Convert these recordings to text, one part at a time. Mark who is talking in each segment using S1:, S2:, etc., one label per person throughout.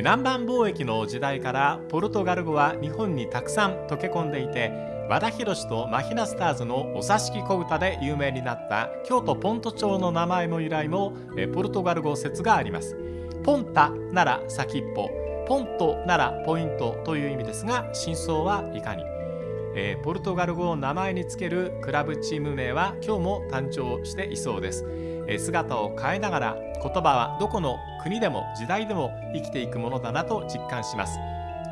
S1: 南蛮貿易の時代からポルトガル語は日本にたくさん溶け込んでいて和田博とマヒナスターズのお座敷小唄で有名になった京都ポント町の名前も由来もポルトガル語説があります。ポンタなら先っぽポントならポイントという意味ですが真相はいかに、えー、ポルトガル語を名前につけるクラブチーム名は今日も誕生していそうです、えー、姿を変えながら言葉はどこの国でも時代でも生きていくものだなと実感します、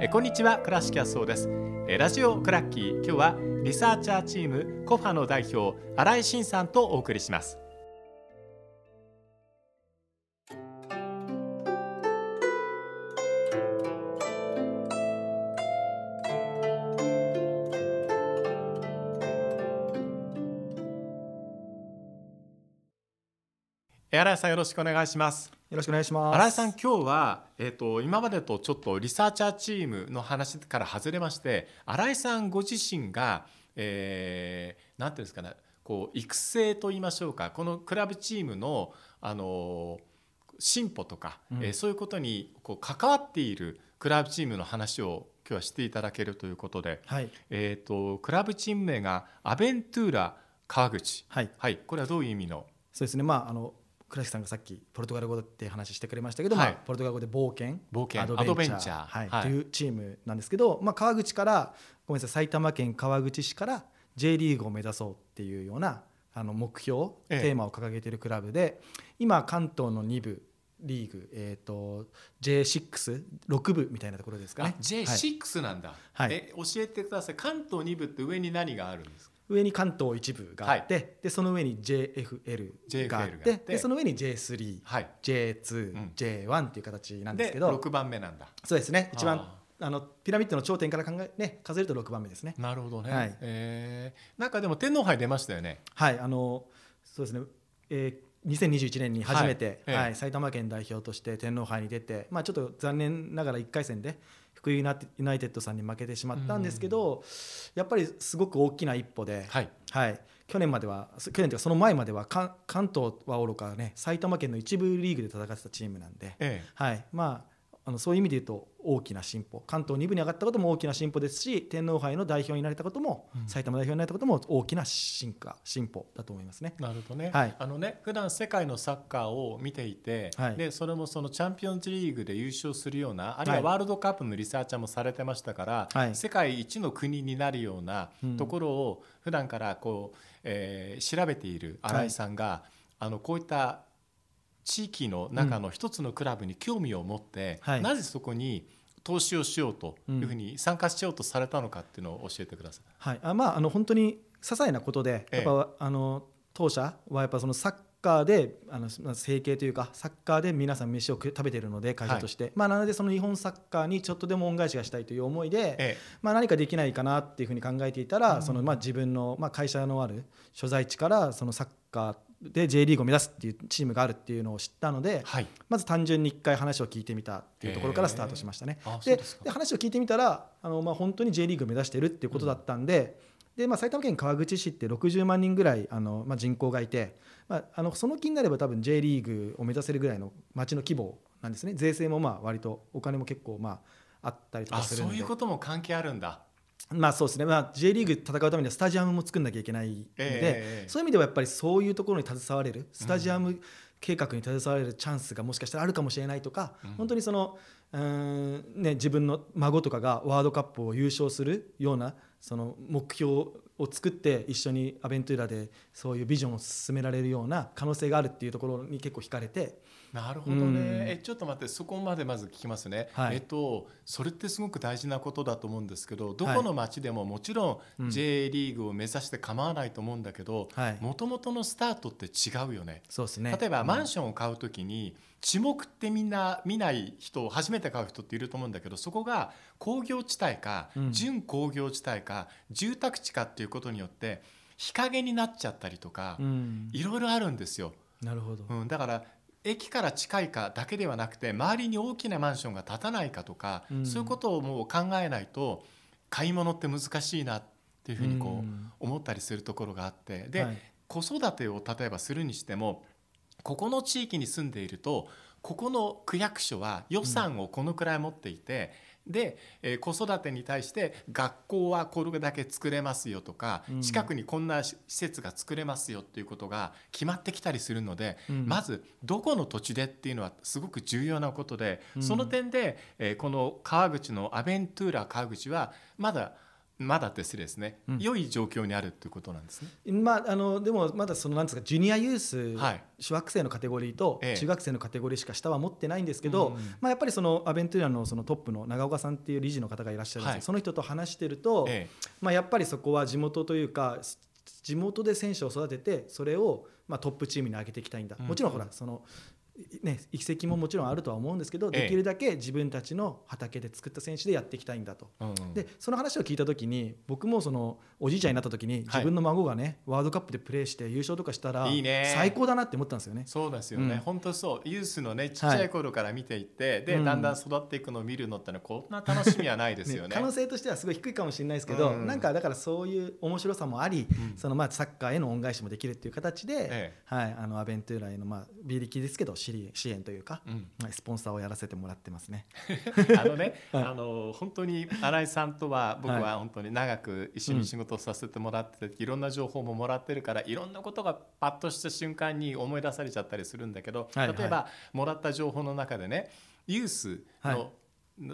S1: えー、こんにちは倉敷保雄です、えラジオクラッキー今日はリサーチャーチームコファの代表荒井信さんとお送りします。新井さんよろしくお願いします。
S2: よろしくお願いします。
S1: 新井さん今日はえっ、ー、と今までとちょっとリサーチャーチームの話から外れまして新井さんご自身が、えー、なんていうんですかねこう育成と言いましょうかこのクラブチームのあの進歩とか、うん、えー、そういうことにこう関わっているクラブチームの話を今日はしていただけるということで、はい、えっ、ー、とクラブチーム名がアベントゥーラ川口、はい、はい、これはどういう意味の？
S2: そうですね。まああの倉敷さんがさっきポルトガル語って話してくれましたけど、はい、まあ、ポルトガル語で冒険
S1: 冒険アドベンチャー
S2: はい、はい、というチームなんですけど、まあ、川口からごめんなさい埼玉県川口市から J リーグを目指そうっていうようなあの目標、ええ、テーマを掲げているクラブで今関東の2部リーグ、えーと、J66 部みたいなところですかね。
S1: J6 なんだ、はい、え教えてください。関東2部って上に何があるんですか？
S2: 上に関東一部があって、はい、でその上に JFL があってでその上に J3、はい、J2、うん、J1 っていう形なんですけど
S1: 6番目なんだ。
S2: そうですね。一番あのピラミッドの頂点から考え、ね、数えると6番目ですね。
S1: なるほどね、はい、えー、なんかでも天皇杯出ましたよね。
S2: はいあのそうですね、えー、2021年に初めて、はい、はい、埼玉県代表として天皇杯に出て、まあ、ちょっと残念ながら1回戦で福井ユナイテッドさんに負けてしまったんですけど、やっぱりすごく大きな一歩で、はい、はい、去年までは去年というかその前までは関東はおろかね埼玉県の一部リーグで戦ってたチームなんで、ええ、はい。まああのそういう意味で言うと大きな進歩。関東2部に上がったことも大きな進歩ですし天皇杯の代表になれたことも、うん、埼玉代表になれたことも大きな進化進歩だと思いますね。
S1: なるほどね。はい、あのね普段世界のサッカーを見ていて、はい、でそれもそのチャンピオンズリーグで優勝するようなあるいはワールドカップのリサーチャーもされてましたから、はい、世界一の国になるようなところを普段からこう、えー、調べている新井さんが、あのこういった地域の中の一つのクラブに興味を持って、うん、なぜそこに投資をしようというふうに参加しようとされたのかっていうのを教えてください。
S2: はい、あまああの本当に些細なことでやっぱ、ええ、あの当社はやっぱそのサッカーであの整形というかサッカーで皆さん飯を食べてるので会社として、はい、まあ、なのでその日本サッカーにちょっとでも恩返しがしたいという思いで、ええ、まあ、何かできないかなっていうふうに考えていたら、うん、そのまあ自分のまあ会社のある所在地からそのサッカーで J リーグを目指すっていうチームがあるっていうのを知ったので、はい、まず単純に1回話を聞いてみたっていうところからスタートしましたね。でで話を聞いてみたらあの、まあ、本当に J リーグを目指してるっていうことだったんでうん、でまあ、埼玉県川口市って60万人ぐらいあの、まあ、人口がいて、まあ、あのその気になれば多分 J リーグを目指せるぐらいの町の規模なんですね。税制もまあ割とお金も結構まああったりとかする
S1: んで。そういうことも関係あるんだ
S2: まあそうですね、まあ、J リーグ戦うためにはスタジアムも作んなきゃいけないので、えー、そういう意味ではやっぱりそういうところに携われるスタジアム計画に携われるチャンスがもしかしたらあるかもしれないとか、うん、本当にそのうん、ね、自分の孫とかがワールドカップを優勝するようなその目標を作って一緒にアベントゥーラでそういうビジョンを進められるような可能性があるっていうところに結構惹かれて。
S1: なるほどね、うん、えちょっと待ってそこまでまず聞きますね、はい、えっとそれってすごく大事なことだと思うんですけどどこの町でももちろん J リーグを目指して構わないと思うんだけどもともとのスタートって違うよね。
S2: そうですね。
S1: 例えばマンションを買うときに、地目ってみんな見ない人初めて買う人っていると思うんだけどそこが工業地帯か、準工業地帯か住宅地かっていうことによって日陰になっちゃったりとか、いろいろあるんですよ。
S2: なるほど、
S1: うん、だから駅から近いかだけではなくて周りに大きなマンションが建たないかとか、うん、そういうことをもう考えないと買い物って難しいなっていうふうにこう思ったりするところがあってで、はい、子育てを例えばするにしてもここの地域に住んでいるとここの区役所は予算をこのくらい持っていて、で、えー子育てに対して学校はこれだけ作れますよとか、
S2: うん。
S1: 近くにこんな施設が作れますよっていうことが決まってきたりするので、
S2: うん。
S1: まずどこの土地でっていうのはすごく重要なことで、
S2: うん。
S1: その点で、えーこの川口のアベントゥーラ川口はまだまだって失礼ですね、
S2: うん。
S1: 良い状況にあるということなんですね。
S2: まあ、あのでもまだそのなんですかジュニアユース、
S1: はい。
S2: 小学生のカテゴリーと
S1: ええ。
S2: 中学生のカテゴリーしか下は持ってないんですけど、
S1: うん
S2: まあ、やっぱりそのアベントゥーラのそのトップの長岡さんっていう理事の方がいらっしゃるんです。けど、
S1: はい
S2: その人と話してると、
S1: え
S2: まあ、やっぱりそこは地元というかす地元で選手を育ててそれをまあトップチームに上げていきたいんだ、
S1: うん。
S2: もちろんほらその、ね、移籍ももちろんあるとは思うんですけど、
S1: ええ。
S2: できるだけ自分たちの畑で作った選手でやっていきたいんだと。
S1: えうん
S2: でその話を聞いた時に僕もそのおじいちゃんになった時に自分の孫がね、ワールドカップでプレーして優勝とかしたら
S1: いいね。
S2: 最高だなって思ったんですよね。
S1: そうですよね、
S2: うん。
S1: 本当そう。ユースのねちっちゃい頃から見ていって、で、
S2: うん。
S1: だんだん育っていくのを見るのってのはこんな楽しみはないですよね。
S2: ね可能性としてはすごい低いかもしれないですけど、
S1: うん
S2: なんかだからそういう面白さもあり、
S1: うん。
S2: そのまあサッカーへの恩返しもできるっていう形で、
S1: ええ。
S2: はい、あのアベントゥーラへのまあビリキですけど支援というか、
S1: うん。
S2: はいスポンサーをやらせてもらってますね。
S1: あのね、
S2: はい。
S1: あの本当に新井さんとは僕
S2: は
S1: は本当に長く一緒に仕事をさせてもらってて、いろんな情報ももらってるからいろんなことがパッとした瞬間に思い出されちゃったりするんだけど、
S2: はいはい。
S1: 例えばもらった情報の中でねユースの、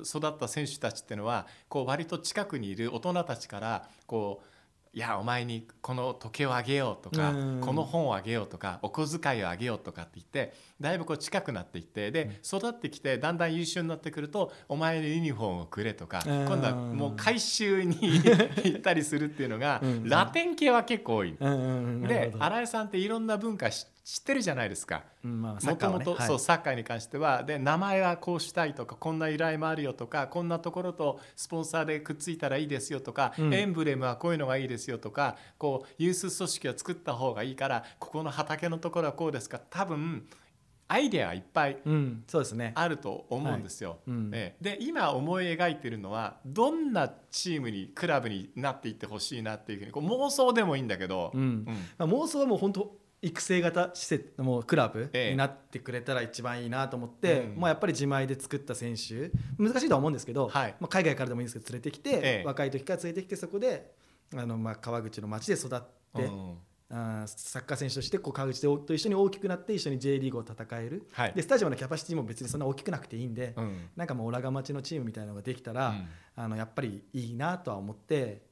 S1: 育った選手たちっていうのはこう割と近くにいる大人たちからこういやお前にこの時計をあげようとか
S2: うん。
S1: この本をあげようとかお小遣いをあげようとかって言ってだいぶこう近くなっていってで育ってきてだんだん優秀になってくるとお前のユニフォームをくれとか
S2: うん。
S1: 今度はもう回収に 行ったりするっていうのが
S2: うん。
S1: ラテン系は結構多い。で新井さんっていろんな文化し知ってるじゃないですか。もともとそうサッカーに関しては。で名前はこうしたいとかこんな依頼もあるよとかこんなところとスポンサーでくっついたらいいですよとか、
S2: うん。
S1: エンブレムはこういうのがいいですよとかこうユース組織を作った方がいいからここの畑のところはこうですか。多分アイデアはいっぱい
S2: うん、そうですね。
S1: あると思うんですよ。で今思い描いてるのはどんなチームにクラブになっていってほしいなっていうふうにこう妄想でもいいんだけど、
S2: うん。
S1: うん。
S2: まあ、妄想はもう本当育成型施設もうクラブ
S1: ええ。
S2: になってくれたら一番いいなと思って、
S1: うん。
S2: まあ、やっぱり自前で作った選手難しいとは思うんですけど、
S1: はい。
S2: まあ、海外からでもいいんですけど連れてきて、
S1: ええ。
S2: 若い時から連れてきてそこであの、まあ、川口の町で育って、
S1: うん
S2: あーサッカー選手としてこう川口と一緒に大きくなって一緒に J リーグを戦える、
S1: はい。
S2: でスタジアムのキャパシティも別にそんな大きくなくていいんで、
S1: うん。
S2: なんかもう浦賀町のチームみたいなのができたら、
S1: うん。
S2: あのやっぱりいいなとは思って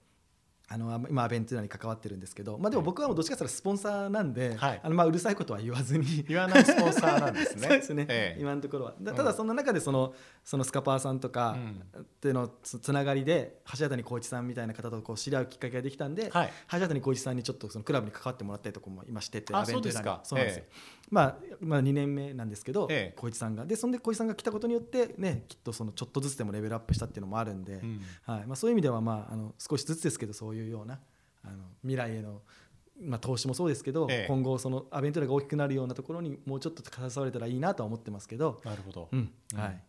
S2: あの今アベントゥーラに関わってるんですけど、まあ、でも僕はもうどっちかというとスポンサーなんで、
S1: はい。
S2: あのまあうるさいことは言わずに。
S1: 言わないスポンサーなんですね。
S2: そうですね、
S1: ええ。
S2: 今のところは。ただその中でそのそのスカパーさんとかっていうのつつながりで橋谷浩一さんみたいな方とこう知り合うきっかけができたんで、
S1: はい
S2: 橋谷浩一さんにちょっとそのクラブに関わってもらったりとかも今してて
S1: あ
S2: アベントゥーラに
S1: そうですか
S2: そうなんですよ、
S1: え
S2: まあ、まあ2年目なんですけど
S1: ええ。
S2: 浩一さんが。でそんで浩一さんが来たことによってねきっとそのちょっとずつでもレベルアップしたっていうのもあるんで、
S1: うん。
S2: はい。まあ、そういう意味では、まあ、あの少しずつですけどそういうようなあの未来への、まあ、投資もそうですけど、
S1: ええ。
S2: 今後そのアベントラが大きくなるようなところにもうちょっと携われたらいいなとは思ってますけど、
S1: なるほど。
S2: うん。
S1: うん。
S2: はい。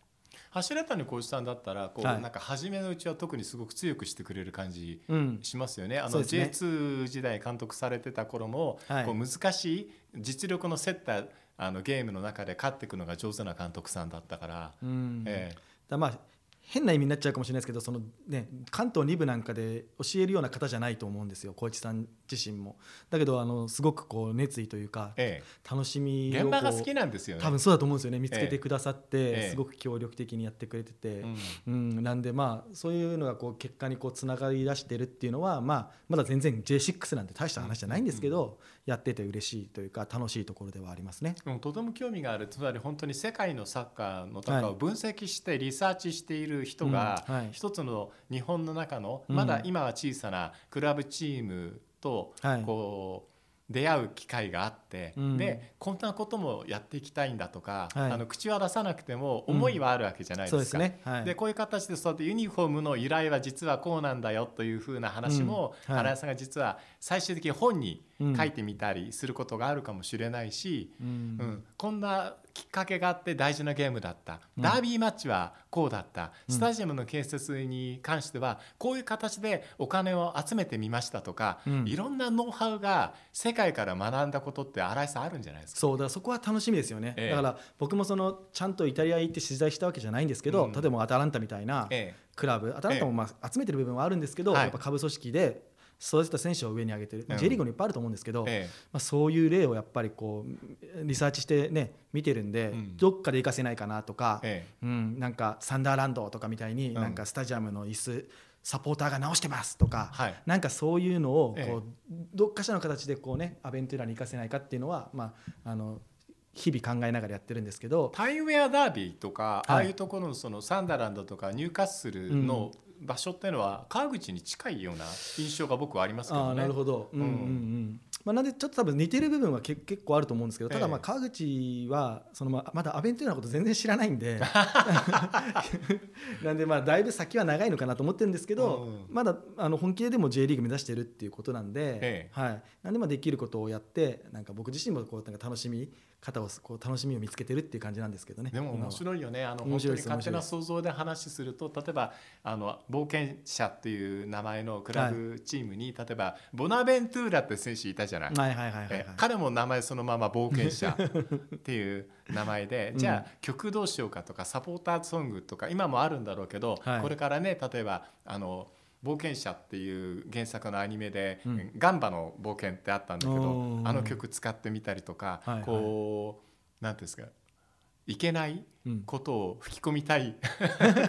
S1: 柱谷浩一さんだったらこう、
S2: はい。
S1: なんか初めのうちは特にすごく強くしてくれる感じ
S2: うん。
S1: しますよね。あの
S2: そうですね。
S1: J2 時代監督されてた頃も、
S2: はい。
S1: こう難しい実力の競ったあのゲームの中で勝っていくのが上手な監督さんだったから。
S2: うん。
S1: え
S2: だまあ変な意味になっちゃうかもしれないですけどその、ね、関東2部なんかで教えるような方じゃないと思うんですよ浩一さん自身も。だけどあのすごくこう熱意というか
S1: え
S2: 楽しみ
S1: 現場が好きなんですよね。
S2: 多分そうだと思うんですよね。見つけ
S1: ええ
S2: てくださって、
S1: ええ。
S2: すごく協力的にやってくれてて、
S1: うん。
S2: うん。なんでまあそういうのがこう結果にこうつながり出してるっていうのは、まあ、まだ全然 J6 なんて大した話じゃないんですけど、やってて嬉しいというか楽しいところではありますね。
S1: とても興味がある。つまり本当に世界のサッカーのサッカーを分析してリサーチしている人が
S2: うんはい。
S1: 一つの日本の中の
S2: うん。
S1: まだ今は小さなクラブチームと
S2: はい。
S1: こう出会う機会があって
S2: うん。
S1: でこんなこともやっていきたいんだとか
S2: はい。
S1: あの口は出さなくても思いはあるわけじゃないでか。
S2: ですすね。はい、
S1: でこういう形でそうやってユニフォームの由来は実はこうなんだよというふうな話も
S2: うん。はい。
S1: 新井さんが実は最終的に本に
S2: うん
S1: 書いてみたりすることがあるかもしれないし、
S2: うん。
S1: うん。こんなきっかけがあって大事なゲームだった、
S2: うん。
S1: ダービーマッチはこうだった。
S2: うん。
S1: スタジアムの建設に関してはこういう形でお金を集めてみましたとか、
S2: うん。
S1: いろんなノウハウが世界から学んだことって新井さんあるんじゃないですか。
S2: そうだからそこは楽しみですよね、
S1: ええ。
S2: だから僕もそのちゃんとイタリア行って取材したわけじゃないんですけど、
S1: うん。
S2: 例えばアタランタみたいな
S1: え
S2: クラブアタランタもまあ集めてる部分はあるんですけど、
S1: はい。
S2: やっぱ下部組織で育てた選手を上に上げてる、まあ
S1: うん。
S2: J リーグにいっぱいあると思うんですけど、
S1: え
S2: まあ、そういう例をやっぱりこうリサーチしてね見てるんで、
S1: うん。
S2: どっかで活かせないかなとか、
S1: ええ。
S2: うん、なんかサンダーランドとかみたいに、
S1: ん。
S2: なんかスタジアムの椅子サポーターが直してますとか、
S1: はい。
S2: なんかそういうのをこう、
S1: ええ。
S2: どっかしらの形でこうねアベントゥーラに活かせないかっていうのは、まあ、あの日々考えながらやってるんですけど、
S1: タイムウェアダービーとか、
S2: はい。
S1: ああいうところのそのサンダーランドとかニューカッスルの場所っていうのは川口に近いような印象が僕はありますけどね。
S2: ああなるほど、うん。うんうんまあ、なんでちょっと多分似てる部分はけ結構あると思うんですけどただまあ
S1: ええ
S2: 川口はそのまあまだアベントゥーラのこと全然知らないんで。なんでまあだいぶ先は長いのかなと思ってるんですけど、
S1: うん。
S2: まだあの本気ででも J リーグ目指してるっていうことなんで、
S1: ええ。
S2: はい、なんでまあできることをやってなんか僕自身もこうなんか楽しみ方をこう楽しみを見つけてるっていう感じなんですけどね。
S1: でも面
S2: い
S1: 白いよね。あの
S2: 面
S1: 本当に勝手な想像で話すると例えばあの冒険者っていう名前のクラブチームに、例えばボナベントゥーラって選手いたじゃない？
S2: はいはいはいはい、はい。
S1: え彼も名前そのまま冒険者っていう名前で、
S2: うん。
S1: じゃあ曲どうしようかとかサポーターソングとか今もあるんだろうけど、
S2: はい。
S1: これからね例えばあの冒険者っていう原作のアニメで、
S2: うん。
S1: ガンバの冒険ってあったんだけどあの曲使ってみたりとか、
S2: はいはい。
S1: こうなんていうんですかいけない
S2: うん。
S1: ことを吹き込みたい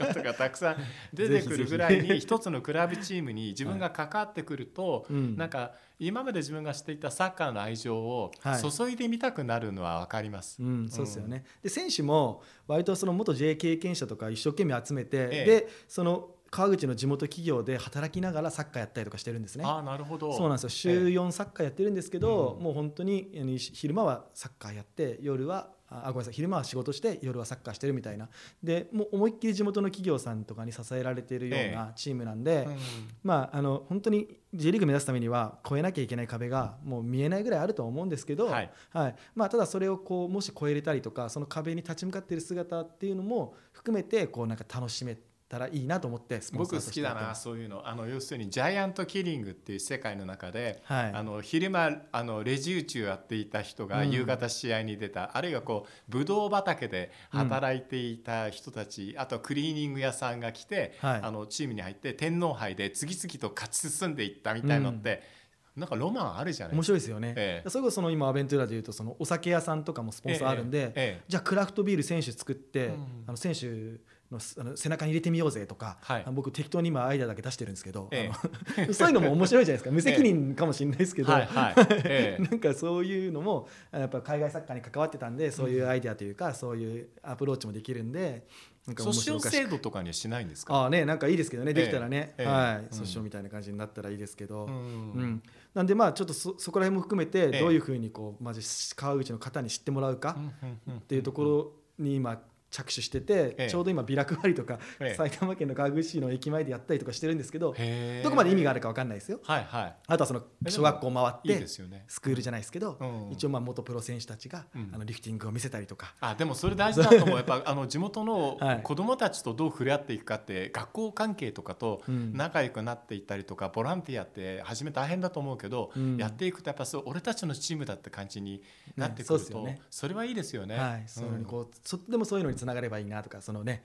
S1: ことがたくさん出てくるぐらいに一つのクラブチームに自分が関わってくると、
S2: うん。
S1: なんか今まで自分が知っていたサッカーの愛情を
S2: はい。
S1: 注いでみたくなるのは分かります。
S2: うん、そうですよね、で選手も割とその元 J 経験者とか一生懸命集めて、
S1: ええ。
S2: でその川口の地元企業で働きながらサッカーやったりとかしてるんですね。
S1: ああなるほど。
S2: そうなんですよ。週4サッカーやってるんですけど、
S1: うん。
S2: もう本当に昼間はサッカーやって夜はあごめんなさい。昼間は仕事して夜はサッカーしてるみたいな。でもう思いっきり地元の企業さんとかに支えられているようなチームなんで、
S1: うん
S2: まああの本当に J リーグ目指すためには越えなきゃいけない壁がもう見えないぐらいあるとは思うんですけど、
S1: はい。
S2: まあ、ただそれをこうもし越えれたりとかその壁に立ち向かっている姿っていうのも含めてこうなんか楽しめたらいいなと思って
S1: 僕好きだなそういうの。あの要するにジャイアントキリングっていう世界の中で、
S2: はい。
S1: あの昼間あのレジ打ちをやっていた人が
S2: うん。
S1: 夕方試合に出た、あるいはこうブドウ畑で働いていた人たち、あとクリーニング屋さんが来て、
S2: はい。
S1: あのチームに入って天皇杯で次々と勝ち進んでいったみたいのって、なんかロマンあるじゃない
S2: 面。白いですよね、
S1: ええ。
S2: それこそその今アベントゥーラでいうとそのお酒屋さんとかもスポンサーあるんで、
S1: ええ。ええ。
S2: じゃあクラフトビール選手作って、
S1: うん。
S2: あの選手のあの背中に入れてみようぜとか、
S1: はい。
S2: 僕適当に今アイデアだけ出してるんですけど、
S1: え
S2: あの そういうのも面白いじゃないですか。無責任かもしれないですけど、
S1: はい。はい、ええ。
S2: なんかそういうのもあやっぱ海外サッカーに関わってたんでそういうアイデアというか、そういうアプローチもできるんでなんか面
S1: 訴訟制度とかにはしないんですか？
S2: ああねなんかいいですけどね。できたらね、
S1: ええ。
S2: はい、
S1: うん。
S2: 訴訟みたいな感じになったらいいですけど、
S1: うん。
S2: うん。なんでまあちょっとそそこら辺も含めて
S1: え
S2: どういうふうにこうまず川口の方に知ってもらうかっていうところに今着手してて、
S1: ええ。
S2: ちょうど今ビラ配りとか、
S1: ええ。
S2: 埼玉県の川口市の駅前でやったりとかしてるんですけどどこまで意味があるか分かんないですよ。
S1: はいはい。
S2: あとはその小学校回っ
S1: いい
S2: て
S1: ですよね。
S2: スクールじゃないですけど、
S1: うん。
S2: 一応まあ元プロ選手たちが、
S1: うん。
S2: あのリフティングを見せたりとか、
S1: あでもそれ大事だと思う。やっぱあの地元の
S2: はい。
S1: 子どもたちとどう触れ合っていくかって学校関係とかと
S2: うん。
S1: 仲良くなっていったりとかボランティアって初め大変だと思うけど、
S2: うん。
S1: やっていくとやっぱそう俺たちのチームだって感じになってくると、
S2: そうですよね。
S1: それはいいですよね。
S2: はい、そういうのにこう、そでもそういうのにつながればいいなとかそのね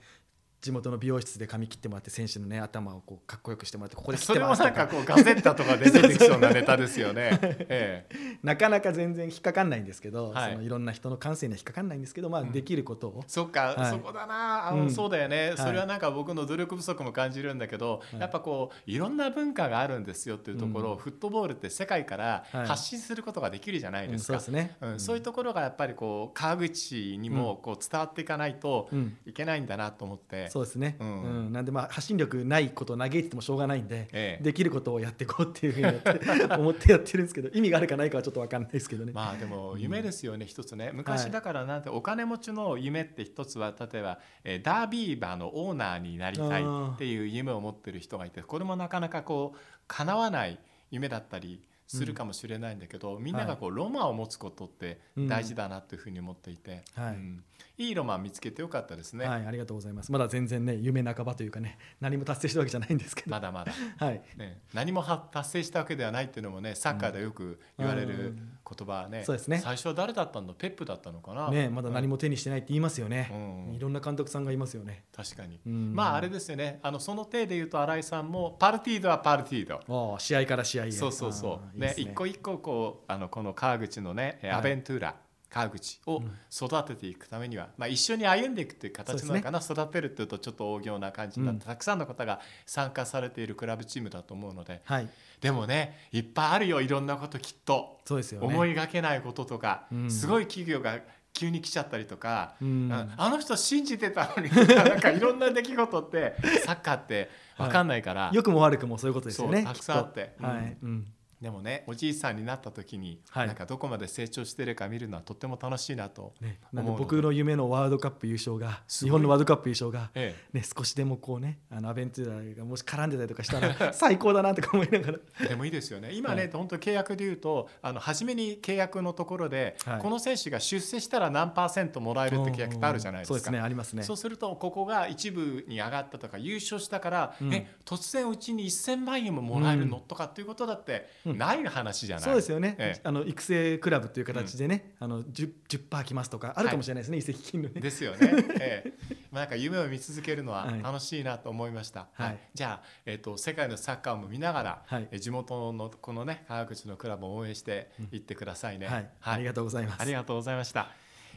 S2: 地元の美容室で髪切ってもらって選手のね頭をこうかっこよくしてもらってここで切っ
S1: それも
S2: てますとか
S1: なんかこうガゼッタとかで出てきそうなネタですよね。ええ
S2: なかなか全然引っかかんないんですけど、
S1: はい。
S2: い、そのいろんな人の感性には引っかかんないんですけど、まあ、
S1: うん。
S2: できることを、
S1: そっか、
S2: はい。
S1: そこだな。あの、
S2: うん。
S1: そうだよね、
S2: い。
S1: それはなんか僕の努力不足も感じるんだけど、
S2: はい。
S1: やっぱこういろんな文化があるんですよっていうところを、
S2: うん。
S1: フットボールって世界から
S2: はい。
S1: 発信することができるじゃない
S2: うん
S1: ですか。
S2: そうね、
S1: うん。そういうところがやっぱりこう川口にもこう伝わっていかないと
S2: うん。
S1: いけないんだなと思って、
S2: そうですね、
S1: う
S2: うん。んなんでまあ発信力ないことを嘆いててもしょうがないんで、
S1: ええ。
S2: できることをやっていこうっていうふうに 思ってやってるんですけど意味があるかないかはちょっと分かんないですけどね。
S1: まあでも夢ですよね、一つね。昔だからなんてお金持ちの夢って一つは例えば、えーダービーバーのオーナーになりたいっていう夢を持ってる人がいてこれもなかなかこう叶わない夢だったりするかもしれないんだけど、みんながこうロマンを持つことって大事だなというふうに思っていて、
S2: はい。
S1: うん。いいロマン見つけてよかったですね、
S2: はい、ありがとうございます。まだ全然ね、夢半ばというかね、何も達成したわけじゃないんですけど。
S1: まだまだ、
S2: はい。
S1: ね、何もは達成したわけではないっていうのもねサッカーでよく言われる言葉はね,、
S2: そうですね。
S1: 最初は誰だったの？ペップだったのかな、
S2: ね、まだ何も手にしてないって言いますよね。
S1: うん。
S2: いろんな監督さんがいますよね。
S1: 確かに、
S2: うん。
S1: まああれですよね。あのその手で言うと新井さんもパルティードはパルティード。
S2: 試合から試合へ。
S1: そうそうそう。ね
S2: ああいいです
S1: 一個一個こうあのこの川口のね、
S2: はい。
S1: アベントゥーラ川口を育てていくためには、まあ、一緒に歩んでいくっていう形なのかな、育てるっていうとちょっと大行な感じになって、
S2: うん
S1: たくさんの方が参加されているクラブチームだと思うので
S2: はい。
S1: でもねいっぱいあるよいろんなこときっと、
S2: そうですよね。
S1: 思いがけないこととか、
S2: うん
S1: すごい企業が急に来ちゃったりとか、
S2: うん
S1: ああの人信じてたのにとかなんかいろんな出来事ってサッカーって分かんないから、
S2: 良くも悪くもそういうことですよね。
S1: たくさんあって
S2: はい。うん。
S1: でもねおじいさんになった時に、
S2: はい。
S1: なんかどこまで成長してるか見るのはとっても楽しいなとの
S2: 僕の夢のワールドカップ優勝が日本のワールドカップ優勝が、
S1: え
S2: ね、少しでもこうねあのアベンチューラがもし絡んでたりとかしたら 最高だなとか思いながら。
S1: え、でもいいですよね。今ね、
S2: はい
S1: 本当契約で言うとあの初めに契約のところで、
S2: はい。
S1: この選手が出世したら何パーセントもらえるって契約ってあるじゃないですか。
S2: そうですねありますね。
S1: そうするとここが一部に上がったとか優勝したから、
S2: うん。
S1: え突然うちに1000万円ももらえるの、とかっていうことだって
S2: うん
S1: ない話じゃない、
S2: そうですよね、
S1: ええ。
S2: あの育成クラブという形でね、あの 10%, 10来ますとかあるかもしれないですね、移籍金のね。
S1: ですよね、ええ。まあ、なんか夢を見続けるのは
S2: はい。
S1: 楽しいなと思いました、
S2: はい。
S1: じゃあ、えっと世界のサッカーも見ながら、
S2: はい。
S1: え地元のこのね川口のクラブを応援していってくださいね、
S2: はい、ありがとうございます。
S1: ありがとうございました、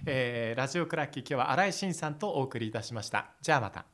S1: えーラジオクラッキー今日は新井慎さんとお送りいたしました。じゃあまた